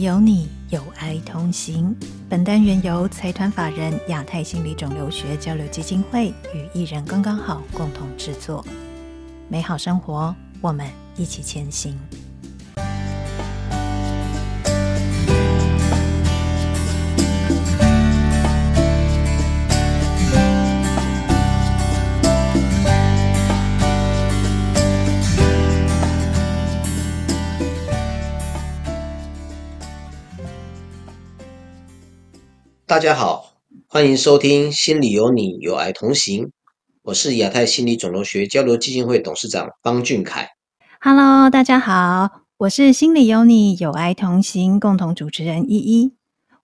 有你，有爱同行。本单元由财团法人亚太心理肿瘤学交流基金会与艺人刚刚好共同制作。美好生活，我们一起前行。大家好，欢迎收听《心里有你，有爱同行》。我是亚太心理肿瘤学交流基金会董事长方俊凯。Hello，大家好，我是《心里有你，有爱同行》共同主持人依依。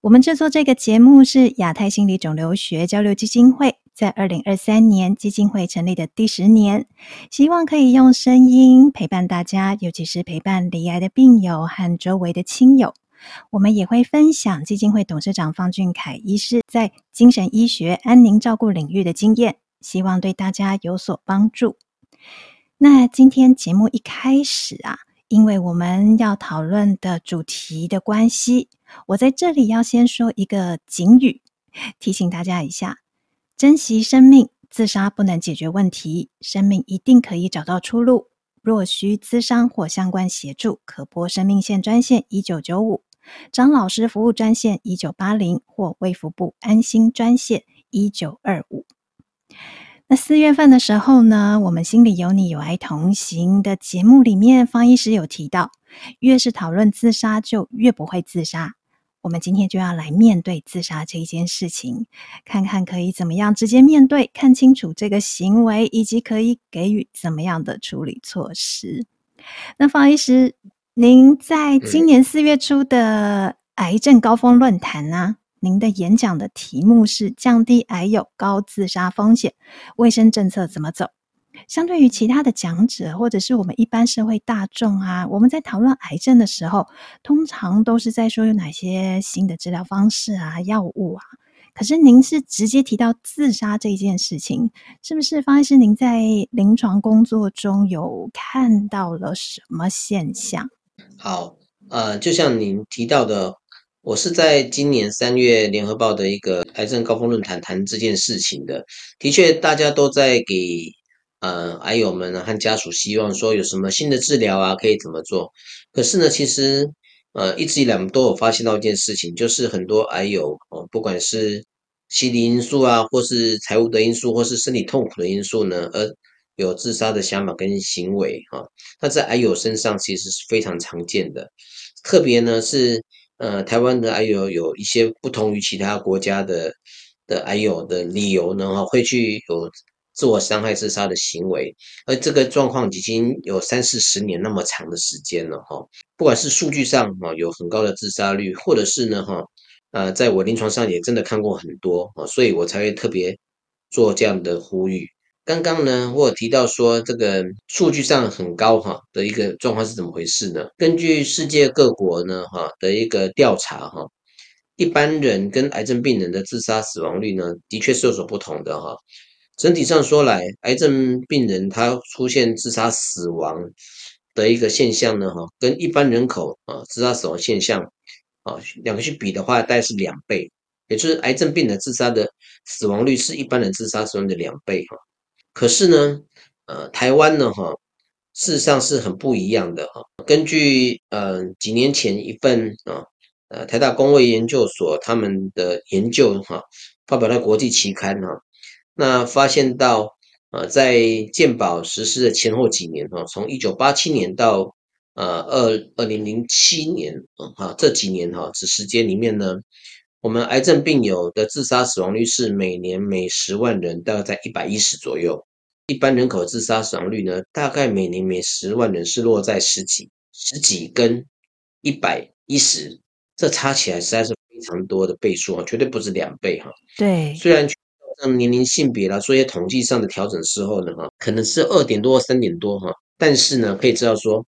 我们制作这个节目是亚太心理肿瘤学交流基金会在二零二三年基金会成立的第十年，希望可以用声音陪伴大家，尤其是陪伴罹癌的病友和周围的亲友。我们也会分享基金会董事长方俊凯医师在精神医学安宁照顾领域的经验，希望对大家有所帮助。那今天节目一开始啊，因为我们要讨论的主题的关系，我在这里要先说一个警语，提醒大家一下：珍惜生命，自杀不能解决问题，生命一定可以找到出路。若需咨商或相关协助，可拨生命线专线一九九五。张老师服务专线一九八零或卫福部安心专线一九二五。那四月份的时候呢，我们心里有你，有爱同行的节目里面，方医师有提到，越是讨论自杀，就越不会自杀。我们今天就要来面对自杀这一件事情，看看可以怎么样直接面对，看清楚这个行为，以及可以给予怎么样的处理措施。那方医师。您在今年四月初的癌症高峰论坛呢、啊？您的演讲的题目是降低癌友高自杀风险，卫生政策怎么走？相对于其他的讲者，或者是我们一般社会大众啊，我们在讨论癌症的时候，通常都是在说有哪些新的治疗方式啊、药物啊。可是您是直接提到自杀这件事情，是不是方医师？您在临床工作中有看到了什么现象？好，呃，就像您提到的，我是在今年三月联合报的一个癌症高峰论坛谈这件事情的。的确，大家都在给呃癌友们和家属希望说有什么新的治疗啊，可以怎么做。可是呢，其实呃一直以来我们都有发现到一件事情，就是很多癌友哦，不管是心理因素啊，或是财务的因素，或是身体痛苦的因素呢，而有自杀的想法跟行为哈，那在癌友身上其实是非常常见的。特别呢是呃台湾的癌友有一些不同于其他国家的的癌友的理由呢哈，会去有自我伤害自杀的行为，而这个状况已经有三四十年那么长的时间了哈。不管是数据上哈有很高的自杀率，或者是呢哈呃在我临床上也真的看过很多啊，所以我才会特别做这样的呼吁。刚刚呢，我有提到说这个数据上很高哈的一个状况是怎么回事呢？根据世界各国呢哈的一个调查哈，一般人跟癌症病人的自杀死亡率呢，的确是有所不同的哈。整体上说来，癌症病人他出现自杀死亡的一个现象呢哈，跟一般人口啊自杀死亡现象啊两个去比的话，大概是两倍，也就是癌症病人自杀的死亡率是一般人自杀死亡的两倍哈。可是呢，呃，台湾呢，哈，事实上是很不一样的哈。根据呃几年前一份啊，呃台大公卫研究所他们的研究哈，发表在国际期刊哈，那发现到呃在健保实施的前后几年哈，从一九八七年到呃二二零零七年啊，这几年哈，这时间里面呢。我们癌症病友的自杀死亡率是每年每十万人大概在一百一十左右，一般人口自杀死亡率呢，大概每年每十万人是落在十几、十几跟一百一十，这差起来实在是非常多的倍数啊，绝对不止两倍哈。对，虽然像年龄、性别啦，做一些统计上的调整之后呢，哈，可能是二点多、三点多哈，但是呢，可以知道说，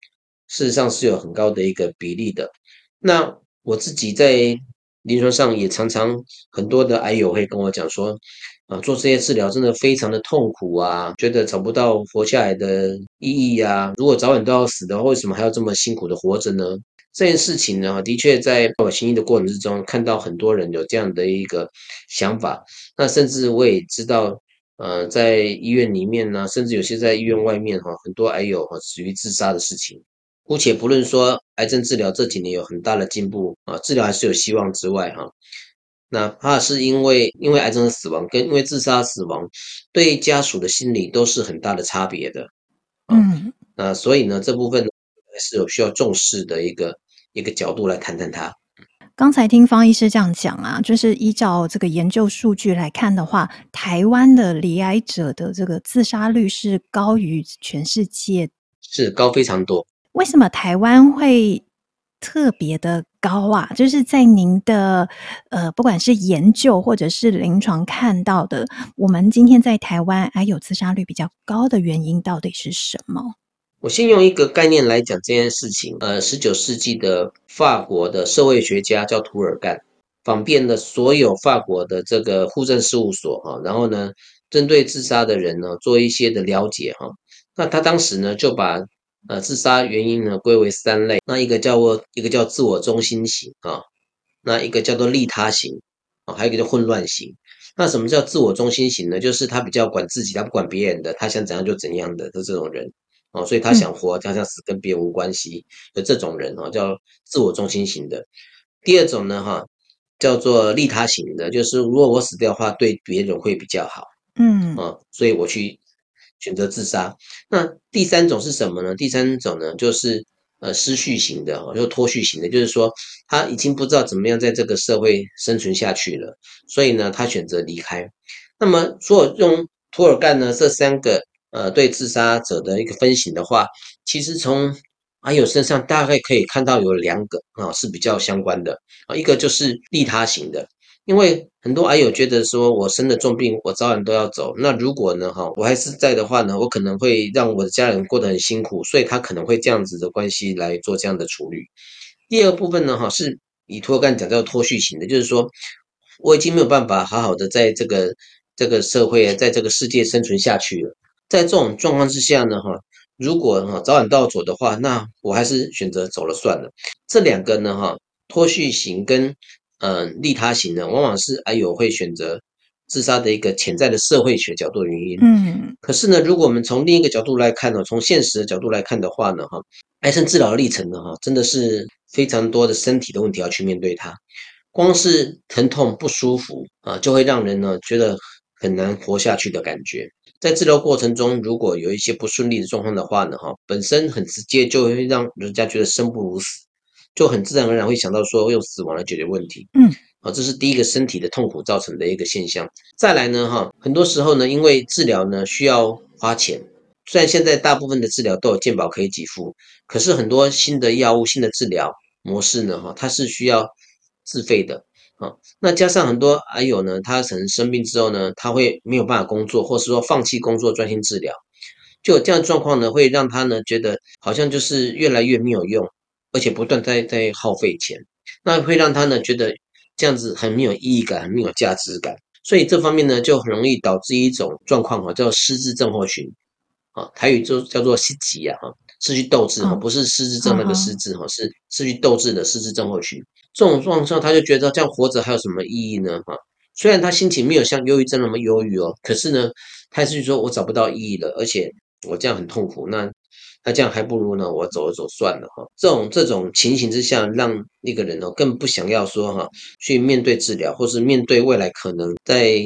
事实上是有很高的一个比例的。那我自己在。临床上也常常很多的癌友会跟我讲说，啊，做这些治疗真的非常的痛苦啊，觉得找不到活下来的意义啊。如果早晚都要死的话，为什么还要这么辛苦的活着呢？这件事情呢，的确在我行医的过程之中，看到很多人有这样的一个想法。那甚至我也知道，呃，在医院里面呢，甚至有些在医院外面哈，很多癌友哈死于自杀的事情。姑且不论说癌症治疗这几年有很大的进步啊，治疗还是有希望之外哈，那怕是因为因为癌症的死亡跟因为自杀死亡，对家属的心理都是很大的差别的。嗯，那所以呢，这部分。是有需要重视的一个一个角度来谈谈它。刚才听方医师这样讲啊，就是依照这个研究数据来看的话，台湾的罹癌者的这个自杀率是高于全世界，是高非常多。为什么台湾会特别的高啊？就是在您的呃，不管是研究或者是临床看到的，我们今天在台湾还有自杀率比较高的原因到底是什么？我先用一个概念来讲这件事情。呃，十九世纪的法国的社会学家叫图尔干，访遍了所有法国的这个户政事务所哈，然后呢，针对自杀的人呢做一些的了解哈。那他当时呢就把呃自杀原因呢归为三类，那一个叫做一个叫自我中心型啊，那一个叫做利他型啊，还有一个叫混乱型。那什么叫自我中心型呢？就是他比较管自己，他不管别人的，他想怎样就怎样的的这种人。哦，所以他想活，他想死，跟别人无关系的这种人，哦，叫自我中心型的。第二种呢，哈，叫做利他型的，就是如果我死掉的话，对别人会比较好，嗯，啊，所以我去选择自杀。那第三种是什么呢？第三种呢，就是呃失序型的，就脱序型的，就是说他已经不知道怎么样在这个社会生存下去了，所以呢，他选择离开。那么，如果用涂尔干呢这三个。呃，对自杀者的一个分型的话，其实从阿友身上大概可以看到有两个啊是比较相关的啊，一个就是利他型的，因为很多癌友觉得说，我生了重病，我早晚都要走，那如果呢哈我还是在的话呢，我可能会让我的家人过得很辛苦，所以他可能会这样子的关系来做这样的处理。第二部分呢哈是以托干讲叫脱序型的，就是说我已经没有办法好好的在这个这个社会，在这个世界生存下去了。在这种状况之下呢，哈，如果哈早晚都要走的话，那我还是选择走了算了。这两个呢，哈，脱序型跟、呃、利他型的，往往是癌友会选择自杀的一个潜在的社会学角度的原因。嗯，可是呢，如果我们从另一个角度来看呢，从现实的角度来看的话呢，哈，癌症治疗的历程呢，哈，真的是非常多的身体的问题要去面对它。光是疼痛不舒服啊，就会让人呢觉得很难活下去的感觉。在治疗过程中，如果有一些不顺利的状况的话呢，哈，本身很直接就会让人家觉得生不如死，就很自然而然会想到说用死亡来解决问题。嗯，啊，这是第一个身体的痛苦造成的一个现象。再来呢，哈，很多时候呢，因为治疗呢需要花钱，虽然现在大部分的治疗都有健保可以给付，可是很多新的药物、新的治疗模式呢，哈，它是需要自费的。啊，那加上很多癌友呢，他可能生病之后呢，他会没有办法工作，或是说放弃工作专心治疗，就有这样的状况呢，会让他呢觉得好像就是越来越没有用，而且不断在在耗费钱，那会让他呢觉得这样子很没有意义感，很没有价值感，所以这方面呢就很容易导致一种状况哈，叫失智症候群，啊，台语就叫做失智啊，哈，失去斗志哈，不是失智症那个失智哈，是失去斗志的失智症候群。这种状况，他就觉得这样活着还有什么意义呢？哈，虽然他心情没有像忧郁症那么忧郁哦，可是呢，他是说我找不到意义了，而且我这样很痛苦，那那这样还不如呢，我走一走算了哈。这种这种情形之下，让一个人哦更不想要说哈去面对治疗，或是面对未来可能在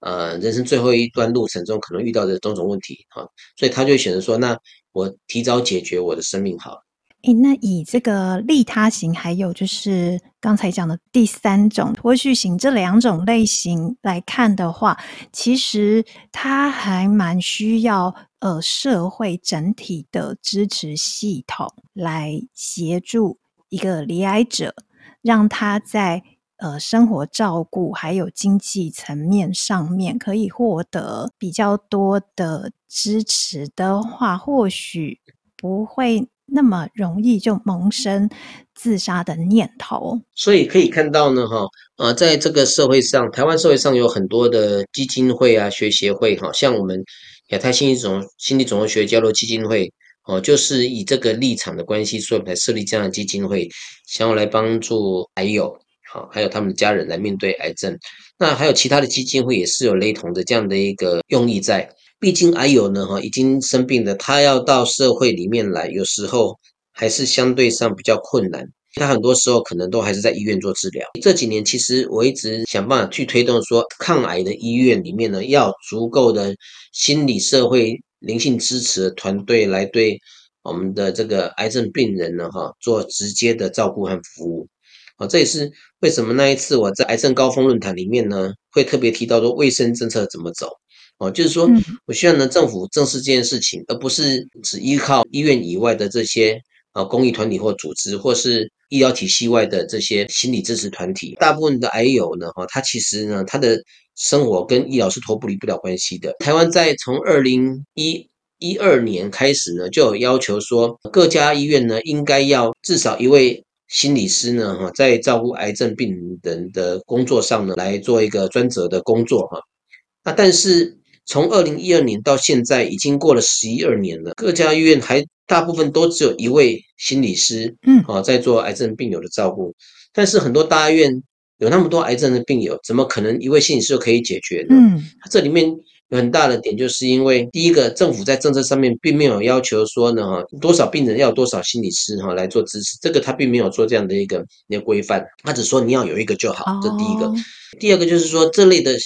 呃人生最后一段路程中可能遇到的种种问题哈，所以他就选择说，那我提早解决我的生命好。诶，那以这个利他型，还有就是刚才讲的第三种脱序型这两种类型来看的话，其实它还蛮需要呃社会整体的支持系统来协助一个罹癌者，让他在呃生活照顾还有经济层面上面可以获得比较多的支持的话，或许不会。那么容易就萌生自杀的念头，所以可以看到呢，哈，呃，在这个社会上，台湾社会上有很多的基金会啊、学协会，哈，像我们亚太心理总心理总合学交流基金会，哦，就是以这个立场的关系，所以才设立这样的基金会，想要来帮助癌友，好，还有他们的家人来面对癌症。那还有其他的基金会也是有雷同的这样的一个用意在。毕竟癌友呢，哈，已经生病了，他要到社会里面来，有时候还是相对上比较困难。他很多时候可能都还是在医院做治疗。这几年其实我一直想办法去推动说，抗癌的医院里面呢，要足够的心理社会。灵性支持的团队来对我们的这个癌症病人呢，哈，做直接的照顾和服务，啊，这也是为什么那一次我在癌症高峰论坛里面呢，会特别提到说卫生政策怎么走，哦，就是说，我希望呢政府正视这件事情，而不是只依靠医院以外的这些啊公益团体或组织，或是医疗体系外的这些心理支持团体。大部分的癌友呢，哈，他其实呢，他的生活跟医疗是脱不离不了关系的。台湾在从二零一一二年开始呢，就有要求说，各家医院呢应该要至少一位心理师呢，哈，在照顾癌症病人的工作上呢，来做一个专责的工作，哈。那但是从二零一二年到现在，已经过了十一二年了，各家医院还大部分都只有一位心理师，嗯，啊，在做癌症病友的照顾。但是很多大医院。有那么多癌症的病友，怎么可能一位心理师就可以解决呢？嗯，这里面有很大的点，就是因为第一个，政府在政策上面并没有要求说呢，哈，多少病人要有多少心理师哈来做支持，这个他并没有做这样的一个一个规范，他只说你要有一个就好，这第一个。第二个就是说，这类的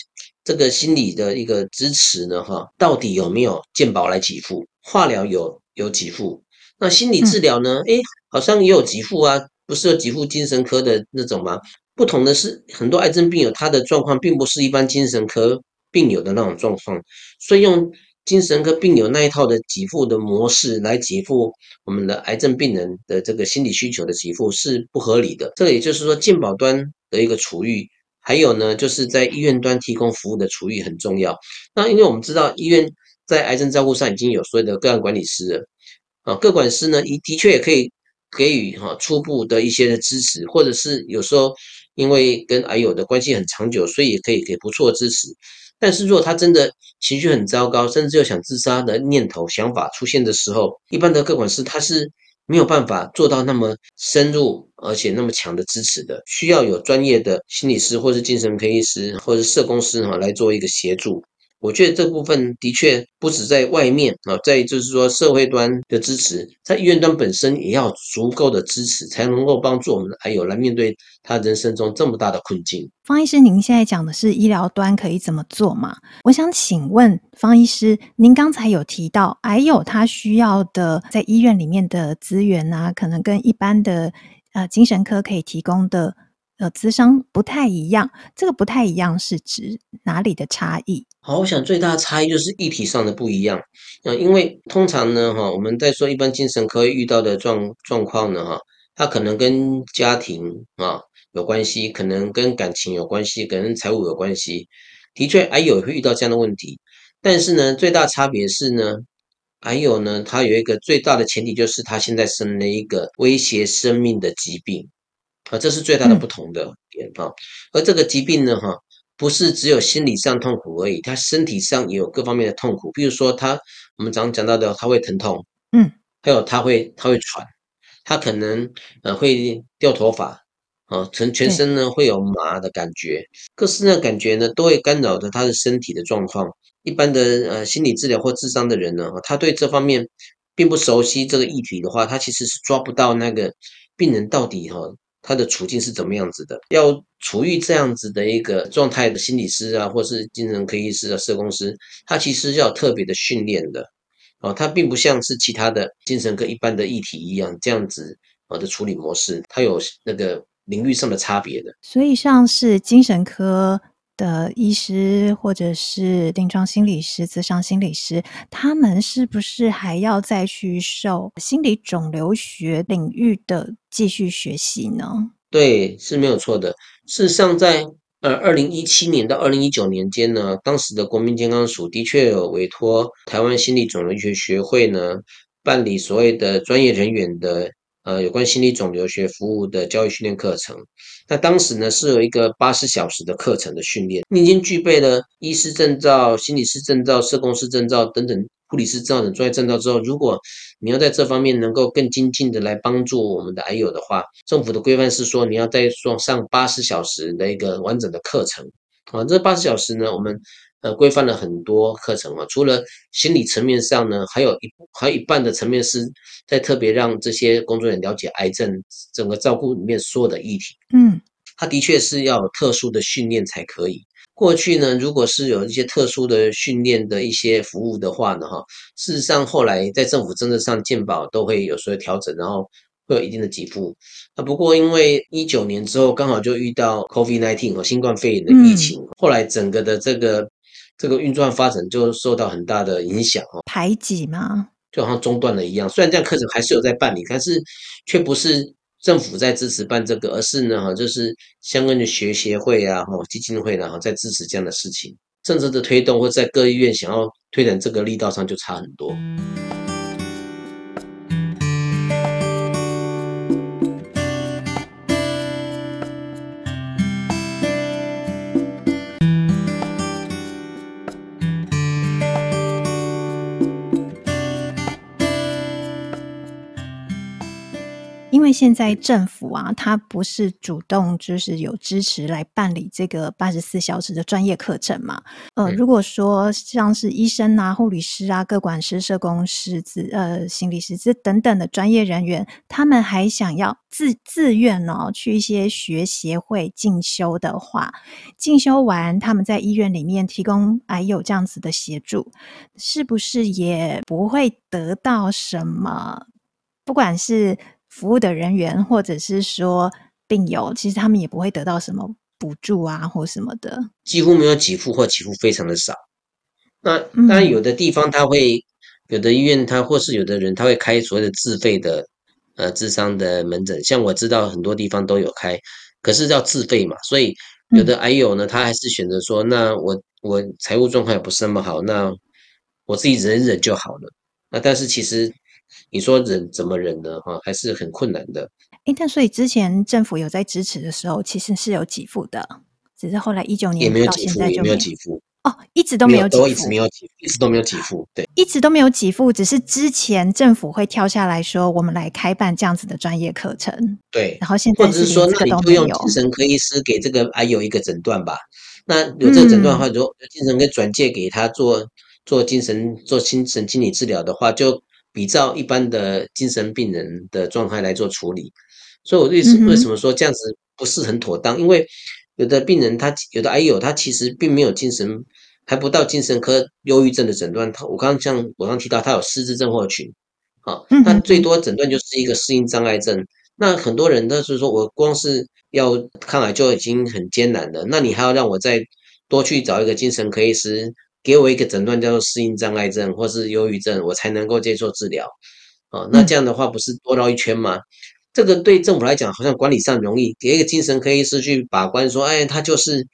这个心理的一个支持呢，哈，到底有没有健保来给付？化疗有有给付，那心理治疗呢？诶，好像也有给付啊，不是有给付精神科的那种吗？不同的是，很多癌症病友他的状况并不是一般精神科病友的那种状况，所以用精神科病友那一套的给付的模式来给付我们的癌症病人的这个心理需求的给付是不合理的。这个也就是说，健保端的一个处遇，还有呢，就是在医院端提供服务的处遇很重要。那因为我们知道，医院在癌症照顾上已经有所谓的个案管理师了啊，个管师呢，的确也可以给予哈初步的一些的支持，或者是有时候。因为跟癌友的关系很长久，所以也可以给不错的支持。但是如果他真的情绪很糟糕，甚至有想自杀的念头、想法出现的时候，一般的个管师他是没有办法做到那么深入而且那么强的支持的，需要有专业的心理师或是精神科医师或是社工师哈来做一个协助。我觉得这部分的确不止在外面啊，在就是说社会端的支持，在医院端本身也要足够的支持，才能够帮助我们的癌友来面对他人生中这么大的困境。方医师，您现在讲的是医疗端可以怎么做嘛？我想请问方医师，您刚才有提到癌友他需要的在医院里面的资源啊，可能跟一般的呃精神科可以提供的呃咨商不太一样。这个不太一样是指哪里的差异？好，我想最大的差异就是议题上的不一样。啊，因为通常呢，哈，我们在说一般精神科遇到的状状况呢，哈，它可能跟家庭啊有关系，可能跟感情有关系，可能跟财务有关系。的确，癌友会遇到这样的问题，但是呢，最大差别是呢，癌友呢，他有一个最大的前提，就是他现在生了一个威胁生命的疾病，啊，这是最大的不同的点啊。而这个疾病呢，哈。不是只有心理上痛苦而已，他身体上也有各方面的痛苦。比如说他，我们常讲到的，他会疼痛，嗯，还有他会他会喘，他可能呃会掉头发，啊，全全身呢会有麻的感觉，各式的感觉呢都会干扰着他的身体的状况。一般的呃心理治疗或智商的人呢，他对这方面并不熟悉这个议题的话，他其实是抓不到那个病人到底哈。他的处境是怎么样子的？要处于这样子的一个状态的心理师啊，或是精神科医师啊、社工师，他其实要特别的训练的，哦，他并不像是其他的精神科一般的议题一样这样子啊的处理模式，他有那个领域上的差别的。所以，像是精神科的医师，或者是临床心理师、咨商心理师，他们是不是还要再去受心理肿瘤学领域的继续学习呢？对，是没有错的。事实上在，呃二零一七年到二零一九年间呢，当时的国民健康署的确有委托台湾心理肿瘤学学会呢办理所谓的专业人员的。呃，有关心理肿瘤学服务的教育训练课程，那当时呢是有一个八十小时的课程的训练，你已经具备了医师证照、心理师证照、社工师证照等等护理师证照等专业证照之后，如果你要在这方面能够更精进的来帮助我们的癌友的话，政府的规范是说你要再上上八十小时的一个完整的课程。啊，这八十小时呢，我们呃规范了很多课程啊，除了心理层面上呢，还有一还有一半的层面是在特别让这些工作人员了解癌症整个照顾里面所有的议题。嗯，他的确是要有特殊的训练才可以。过去呢，如果是有一些特殊的训练的一些服务的话呢，哈，事实上后来在政府政策上健保都会有所调整，然后会有一定的给付。那，不过因为一九年之后刚好就遇到 COVID-19 和新冠肺炎的疫情，嗯，后来整个的这个这个运转发展就受到很大的影响哦，排挤吗？就好像中断了一样。虽然这样课程还是有在办理，但是却不是。政府在支持办这个，而是呢，哈，就是相关的学协会啊，哈，基金会，然后在支持这样的事情。政策的推动，或在各医院想要推展这个力道上，就差很多。为现在政府啊，它不是主动就是有支持来办理这个八十四小时的专业课程嘛？呃，如果说像是医生啊、护理师啊、各管师、社工师、资呃心理师这等等的专业人员，他们还想要自自愿哦去一些学协会进修的话，进修完他们在医院里面提供癌友这样子的协助，是不是也不会得到什么？不管是服务的人员，或者是说病友，其实他们也不会得到什么补助啊，或什么的，几乎没有给付或给付非常的少。那当然，有的地方他会，嗯、有的医院他或是有的人他会开所谓的自费的呃智商的门诊，像我知道很多地方都有开，可是要自费嘛，所以有的癌友呢，他还是选择说，那我我财务状况也不是那么好，那我自己忍忍就好了。那但是其实。你说忍怎么忍呢？哈，还是很困难的。哎，但所以之前政府有在支持的时候，其实是有给付的，只是后来一九年到现在也没有给付哦，一直都没有给付，一直没有给付，一直都没有给付，对，一直都没有给付，只是之前政府会跳下来说，我们来开办这样子的专业课程，对，然后现在或者是说，那你就用精神科医师给这个癌有一个诊断吧。那有这个诊断的话，如果精神科转介给他做做精神做精神心理治疗的话，就。比照一般的精神病人的状态来做处理，所以我为什为什么说这样子不是很妥当？因为有的病人他有的癌友他其实并没有精神，还不到精神科忧郁症的诊断。他我刚刚像我刚刚提到，他有失智症候群，啊，他最多诊断就是一个适应障碍症。那很多人都是说我光是要抗癌就已经很艰难了，那你还要让我再多去找一个精神科医师？给我一个诊断叫做适应障碍症或是忧郁症，我才能够接受治疗。啊，那这样的话不是多绕一圈吗？这个对政府来讲好像管理上容易，给一个精神科医师去把关，说，哎，他就是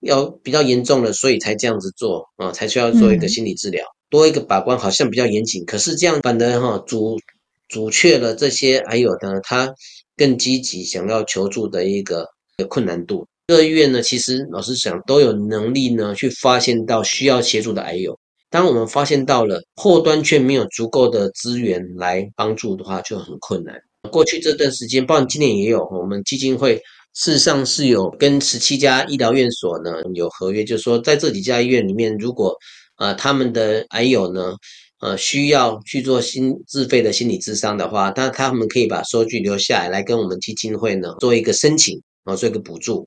要比较严重了，所以才这样子做啊，才需要做一个心理治疗，多一个把关好像比较严谨。可是这样反而哈阻阻却了这些还有呢他更积极想要求助的一个困难度。各医院呢，其实老实讲都有能力呢，去发现到需要协助的癌友。当我们发现到了后端却没有足够的资源来帮助的话，就很困难。过去这段时间，包括今年也有，我们基金会事实上是有跟十七家医疗院所呢有合约，就是说在这几家医院里面，如果呃他们的癌友呢呃需要去做心自费的心理咨商的话，那他们可以把收据留下来，来跟我们基金会呢做一个申请啊，做一个补助。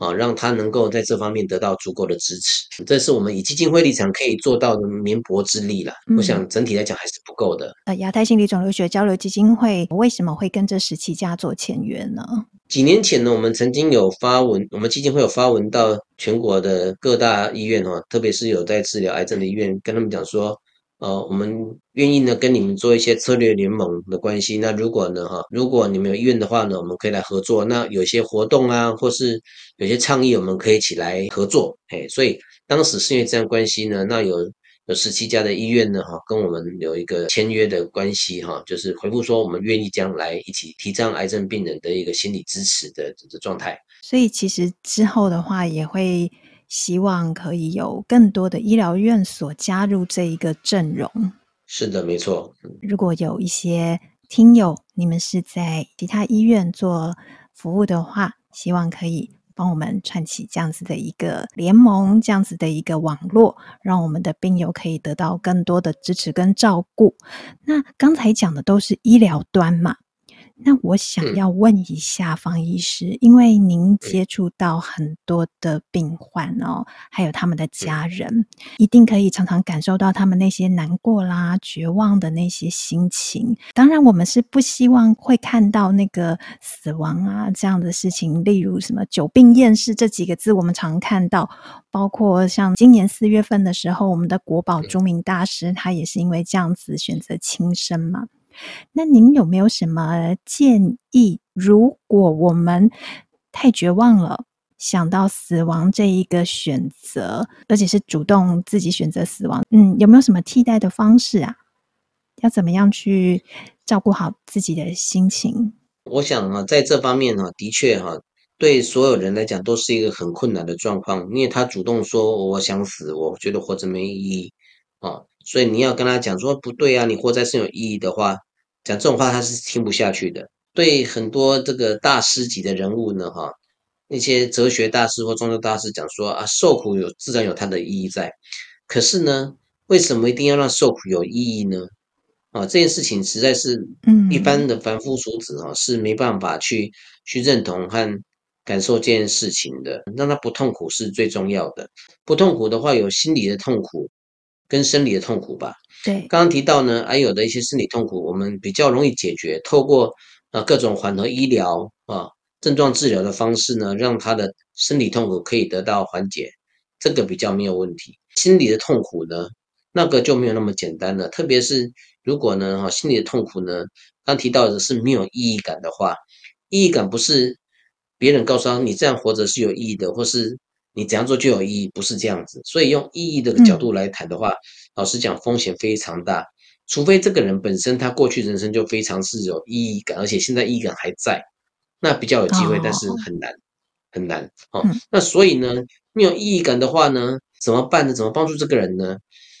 啊，让他能够在这方面得到足够的支持，这是我们以基金会立场可以做到的绵薄之力了。我想整体来讲还是不够的。呃、嗯，亚太心理肿瘤学交流基金会为什么会跟这十七家做签约呢？几年前呢，我们曾经有发文，我们基金会有发文到全国的各大医院哈，特别是有在治疗癌症的医院，跟他们讲说。呃，我们愿意呢跟你们做一些策略联盟的关系。那如果呢，哈，如果你们有意愿的话呢，我们可以来合作。那有些活动啊，或是有些倡议，我们可以一起来合作。嘿，所以当时是因为这样关系呢，那有有十七家的医院呢，哈，跟我们有一个签约的关系，哈，就是回复说我们愿意将来一起提倡癌症病人的一个心理支持的的状态。所以其实之后的话也会。希望可以有更多的医疗院所加入这一个阵容。是的，没错。如果有一些听友，你们是在其他医院做服务的话，希望可以帮我们串起这样子的一个联盟，这样子的一个网络，让我们的病友可以得到更多的支持跟照顾。那刚才讲的都是医疗端嘛。那我想要问一下方医师，因为您接触到很多的病患哦，还有他们的家人，一定可以常常感受到他们那些难过啦、绝望的那些心情。当然，我们是不希望会看到那个死亡啊这样的事情，例如什么“久病厌世”这几个字，我们常看到。包括像今年四月份的时候，我们的国宝著名大师，他也是因为这样子选择轻生嘛。那您有没有什么建议？如果我们太绝望了，想到死亡这一个选择，而且是主动自己选择死亡，嗯，有没有什么替代的方式啊？要怎么样去照顾好自己的心情？我想啊，在这方面哈，的确哈，对所有人来讲都是一个很困难的状况，因为他主动说我想死，我觉得活着没意义啊。所以你要跟他讲说不对啊，你活在是有意义的话，讲这种话他是听不下去的。对很多这个大师级的人物呢，哈，那些哲学大师或宗教大师讲说啊，受苦有自然有它的意义在。可是呢，为什么一定要让受苦有意义呢？啊，这件事情实在是，一般的凡夫俗子啊是没办法去去认同和感受这件事情的。让他不痛苦是最重要的。不痛苦的话，有心理的痛苦。跟生理的痛苦吧，对，刚刚提到呢，还有的一些生理痛苦，我们比较容易解决，透过呃各种缓和医疗啊、症状治疗的方式呢，让他的生理痛苦可以得到缓解，这个比较没有问题。心理的痛苦呢，那个就没有那么简单了，特别是如果呢，哈，心理的痛苦呢，刚提到的是没有意义感的话，意义感不是别人告诉他你这样活着是有意义的，或是。你怎样做就有意义，不是这样子。所以用意义的角度来谈的话，嗯、老实讲，风险非常大。除非这个人本身他过去人生就非常是有意义感，而且现在意义感还在，那比较有机会，哦、但是很难很难。哦，嗯、那所以呢，没有意义感的话呢，怎么办呢？怎么帮助这个人呢？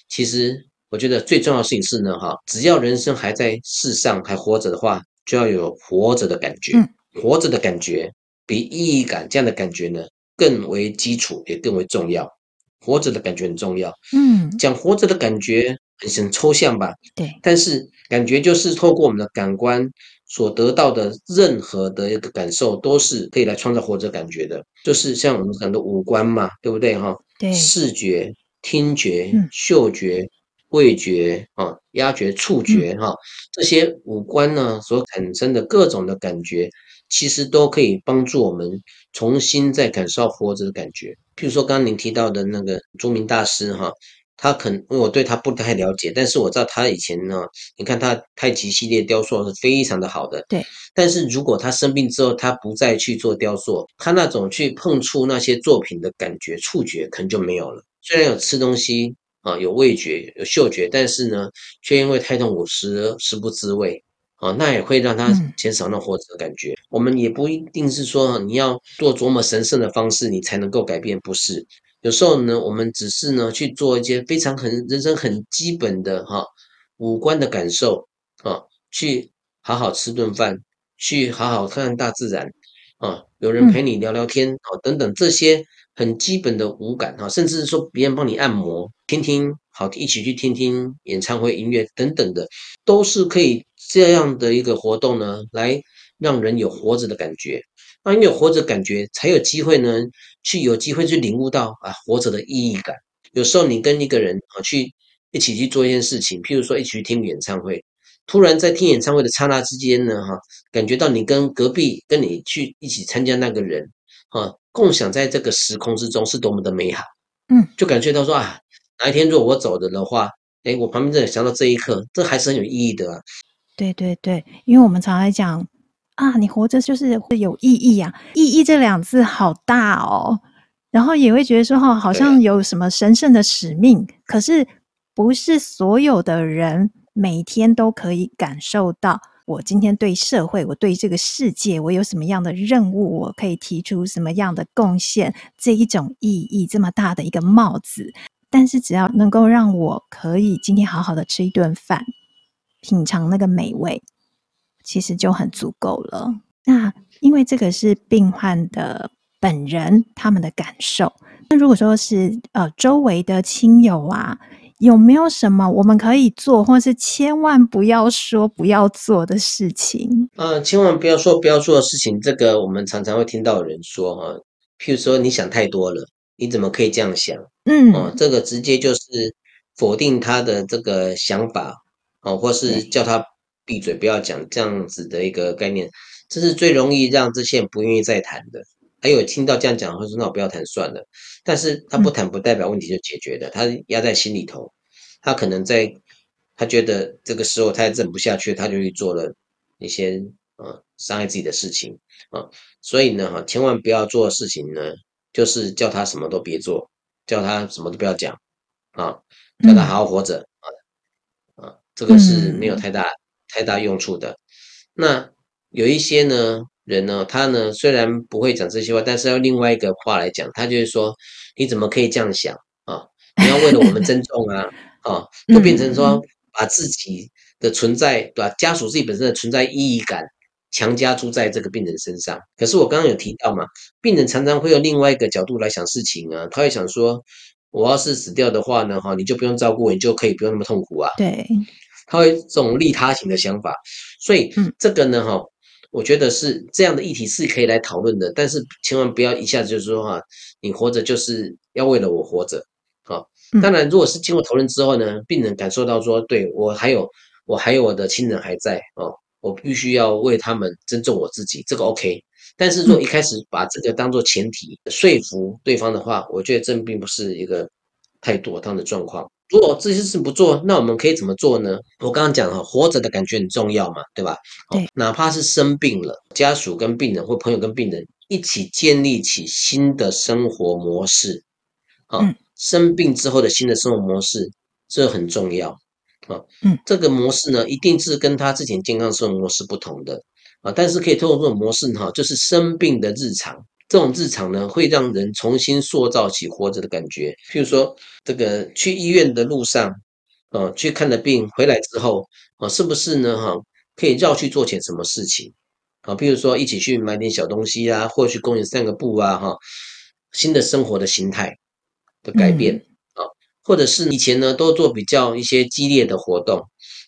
其实我觉得最重要的事情是呢，哈，只要人生还在世上还活着的话，就要有活着的感觉。嗯、活着的感觉比意义感这样的感觉呢，更为基础，也更为重要。活着的感觉很重要。嗯，讲活着的感觉很抽象吧？对。但是感觉就是透过我们的感官所得到的任何的一个感受，都是可以来创造活着感觉的。就是像我们讲的五官嘛，对不对？哈。对。视觉、听觉、嗅觉、味觉啊、压觉、触觉哈，这些五官呢所产生的各种的感觉。其实都可以帮助我们重新再感受活着的感觉。譬如说，刚刚您提到的那个朱铭大师哈，他可能因为我对他不太了解，但是我知道他以前呢，你看他太极系列雕塑是非常的好的。对。但是如果他生病之后，他不再去做雕塑，他那种去碰触那些作品的感觉、触觉可能就没有了。虽然有吃东西啊，有味觉、有嗅觉，但是呢，却因为太痛苦，食食不知味。啊，那也会让他减少那活着的感觉。嗯、我们也不一定是说你要做多么神圣的方式，你才能够改变，不是。有时候呢，我们只是呢去做一些非常很人生很基本的哈五官的感受啊，去好好吃顿饭，去好好看看大自然啊，有人陪你聊聊天啊，等等这些很基本的五感啊，甚至是说别人帮你按摩，听听好，一起去听听演唱会音乐等等的，都是可以。这样的一个活动呢，来让人有活着的感觉，那因为有活着感觉，才有机会呢，去有机会去领悟到啊活着的意义感。有时候你跟一个人啊去一起去做一件事情，譬如说一起去听演唱会，突然在听演唱会的刹那之间呢，哈，感觉到你跟隔壁跟你去一起参加那个人，啊，共享在这个时空之中是多么的美好，嗯，就感觉到说啊，哪一天如果我走了的话，哎，我旁边这人想到这一刻，这还是很有意义的啊。对对对，因为我们常来讲啊，你活着就是会有意义啊，意义这两字好大哦，然后也会觉得说哈，好像有什么神圣的使命，可是不是所有的人每天都可以感受到，我今天对社会，我对这个世界，我有什么样的任务，我可以提出什么样的贡献，这一种意义这么大的一个帽子。但是只要能够让我可以今天好好的吃一顿饭，品尝那个美味，其实就很足够了。那因为这个是病患的本人他们的感受。那如果说是呃周围的亲友啊，有没有什么我们可以做，或是千万不要说不要做的事情？呃，千万不要说不要做的事情，这个我们常常会听到有人说哈，譬如说你想太多了，你怎么可以这样想？嗯，哦，这个直接就是否定他的这个想法，哦，或是叫他闭嘴不要讲这样子的一个概念，这是最容易让这些人不愿意再谈的。还有听到这样讲，会说那我不要谈算了。但是他不谈不代表问题就解决了，嗯、他压在心里头，他可能在他觉得这个时候他也忍不下去，他就去做了一些呃伤害自己的事情啊。所以呢哈，千万不要做的事情呢，就是叫他什么都别做，叫他什么都不要讲啊，叫他好好活着这个是没有太大太大用处的。那有一些呢。人呢，他呢虽然不会讲这些话，但是要另外一个话来讲，他就是说，你怎么可以这样想啊？你要为了我们尊重啊，啊，就变成说把自己的存在，对吧？家属自己本身的存在意义感强加诸在这个病人身上。可是我刚刚有提到嘛，病人常常会用另外一个角度来想事情啊，他会想说，我要是死掉的话呢，哈，你就不用照顾我，你就可以不用那么痛苦啊。对，他会这种利他型的想法，所以这个呢，哈。我觉得是这样的议题是可以来讨论的，但是千万不要一下子就说哈，你活着就是要为了我活着，好。当然，如果是经过讨论之后呢，病人感受到说，对，我还有我还有我的亲人还在哦，我必须要为他们尊重我自己，这个 OK。但是如果一开始把这个当做前提说服对方的话，我觉得这并不是一个太妥当的状况。如果这些事不做，那我们可以怎么做呢？我刚刚讲了，活着的感觉很重要嘛，对吧？对，哪怕是生病了，家属跟病人或朋友跟病人一起建立起新的生活模式，啊，生病之后的新的生活模式，这很重要啊。嗯，这个模式呢，一定是跟他之前健康生活模式不同的啊，但是可以通过这种模式哈，就是生病的日常。这种日常呢，会让人重新塑造起活着的感觉。譬如说，这个去医院的路上，呃，去看了病回来之后，啊，是不是呢？哈，可以绕去做点什么事情？啊，譬如说一起去买点小东西啊，或去公园散个步啊，哈，新的生活的形态的改变啊，或者是以前呢都做比较一些激烈的活动。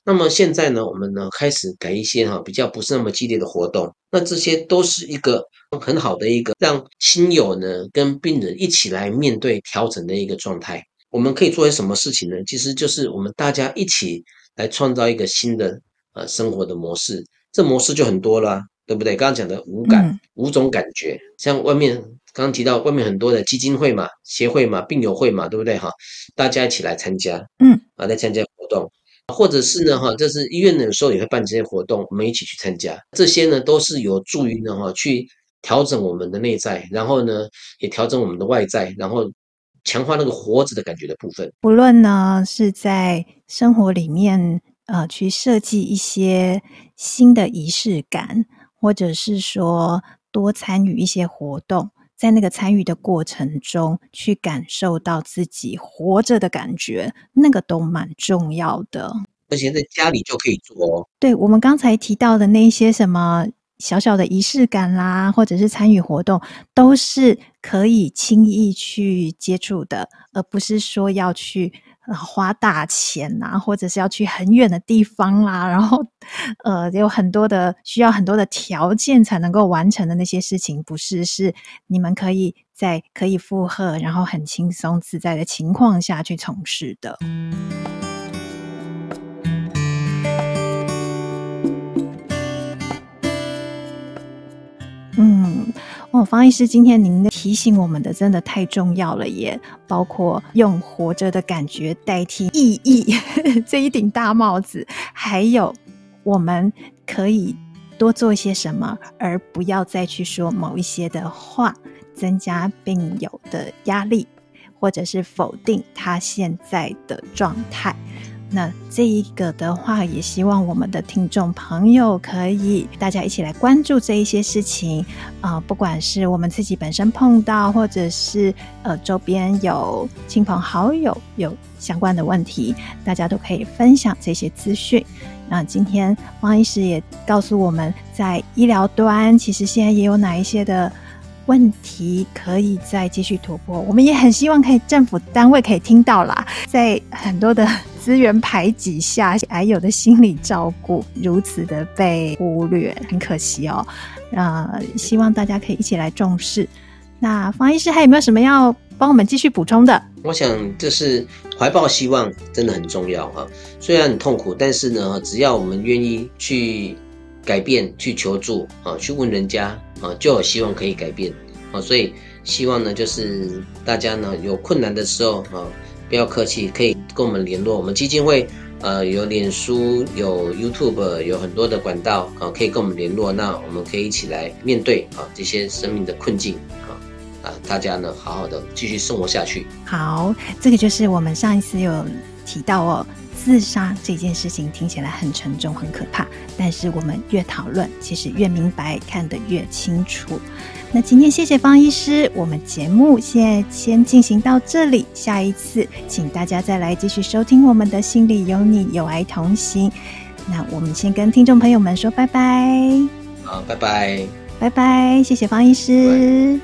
那么现在呢，我们呢开始改一些哈比较不是那么激烈的活动，那这些都是一个很好的一个让亲友呢跟病人一起来面对调整的一个状态。我们可以做些什么事情呢？其实就是我们大家一起来创造一个新的呃生活的模式。这模式就很多了，对不对？刚刚讲的五感，五种感觉，像外面刚刚提到外面很多的基金会嘛、协会嘛、病友会嘛，对不对？哈，大家一起来参加，嗯，啊，来参加活动。或者是呢，哈，就是医院有时候也会办这些活动，我们一起去参加。这些呢，都是有助于呢，哈，去调整我们的内在，然后呢，也调整我们的外在，然后强化那个活着的感觉的部分。不论呢是在生活里面，呃，去设计一些新的仪式感，或者是说多参与一些活动。在那个参与的过程中，去感受到自己活着的感觉，那个都蛮重要的。而且在家里就可以做。对，我们刚才提到的那些什么小小的仪式感啦，或者是参与活动，都是可以轻易去接触的，而不是说要去。花大钱呐、啊，或者是要去很远的地方啦，然后，呃，有很多的需要很多的条件才能够完成的那些事情，不是，是你们可以在可以负荷，然后很轻松自在的情况下去从事的。哦，方医师，今天您的提醒我们的真的太重要了耶！包括用活着的感觉代替意义 这一顶大帽子，还有我们可以多做一些什么，而不要再去说某一些的话，增加病友的压力，或者是否定他现在的状态。那这一个的话，也希望我们的听众朋友可以大家一起来关注这一些事情啊、不管是我们自己本身碰到，或者是呃周边有亲朋好友有相关的问题，大家都可以分享这些资讯。那今天汪医师也告诉我们在医疗端，其实现在也有哪一些的。问题可以再继续突破，我们也很希望可以政府单位可以听到啦，在很多的资源排挤下，还有的心理照顾如此的被忽略，很可惜哦。呃，希望大家可以一起来重视。那方医师还有没有什么要帮我们继续补充的？我想这是怀抱希望真的很重要哈，虽然很痛苦，但是呢，只要我们愿意去。改变，去求助啊，去问人家啊，就有希望可以改变啊。所以希望呢，就是大家呢有困难的时候啊，不要客气，可以跟我们联络。我们基金会呃有脸书、有 YouTube，有很多的管道啊，可以跟我们联络。那我们可以一起来面对啊这些生命的困境啊啊，大家呢好好的继续生活下去。好，这个就是我们上一次有提到哦。自杀这件事情听起来很沉重、很可怕，但是我们越讨论，其实越明白，看得越清楚。那今天谢谢方医师，我们节目现在先进行到这里，下一次请大家再来继续收听我们的心里有你，有爱同行。那我们先跟听众朋友们说拜拜。好，拜拜，拜拜，谢谢方医师。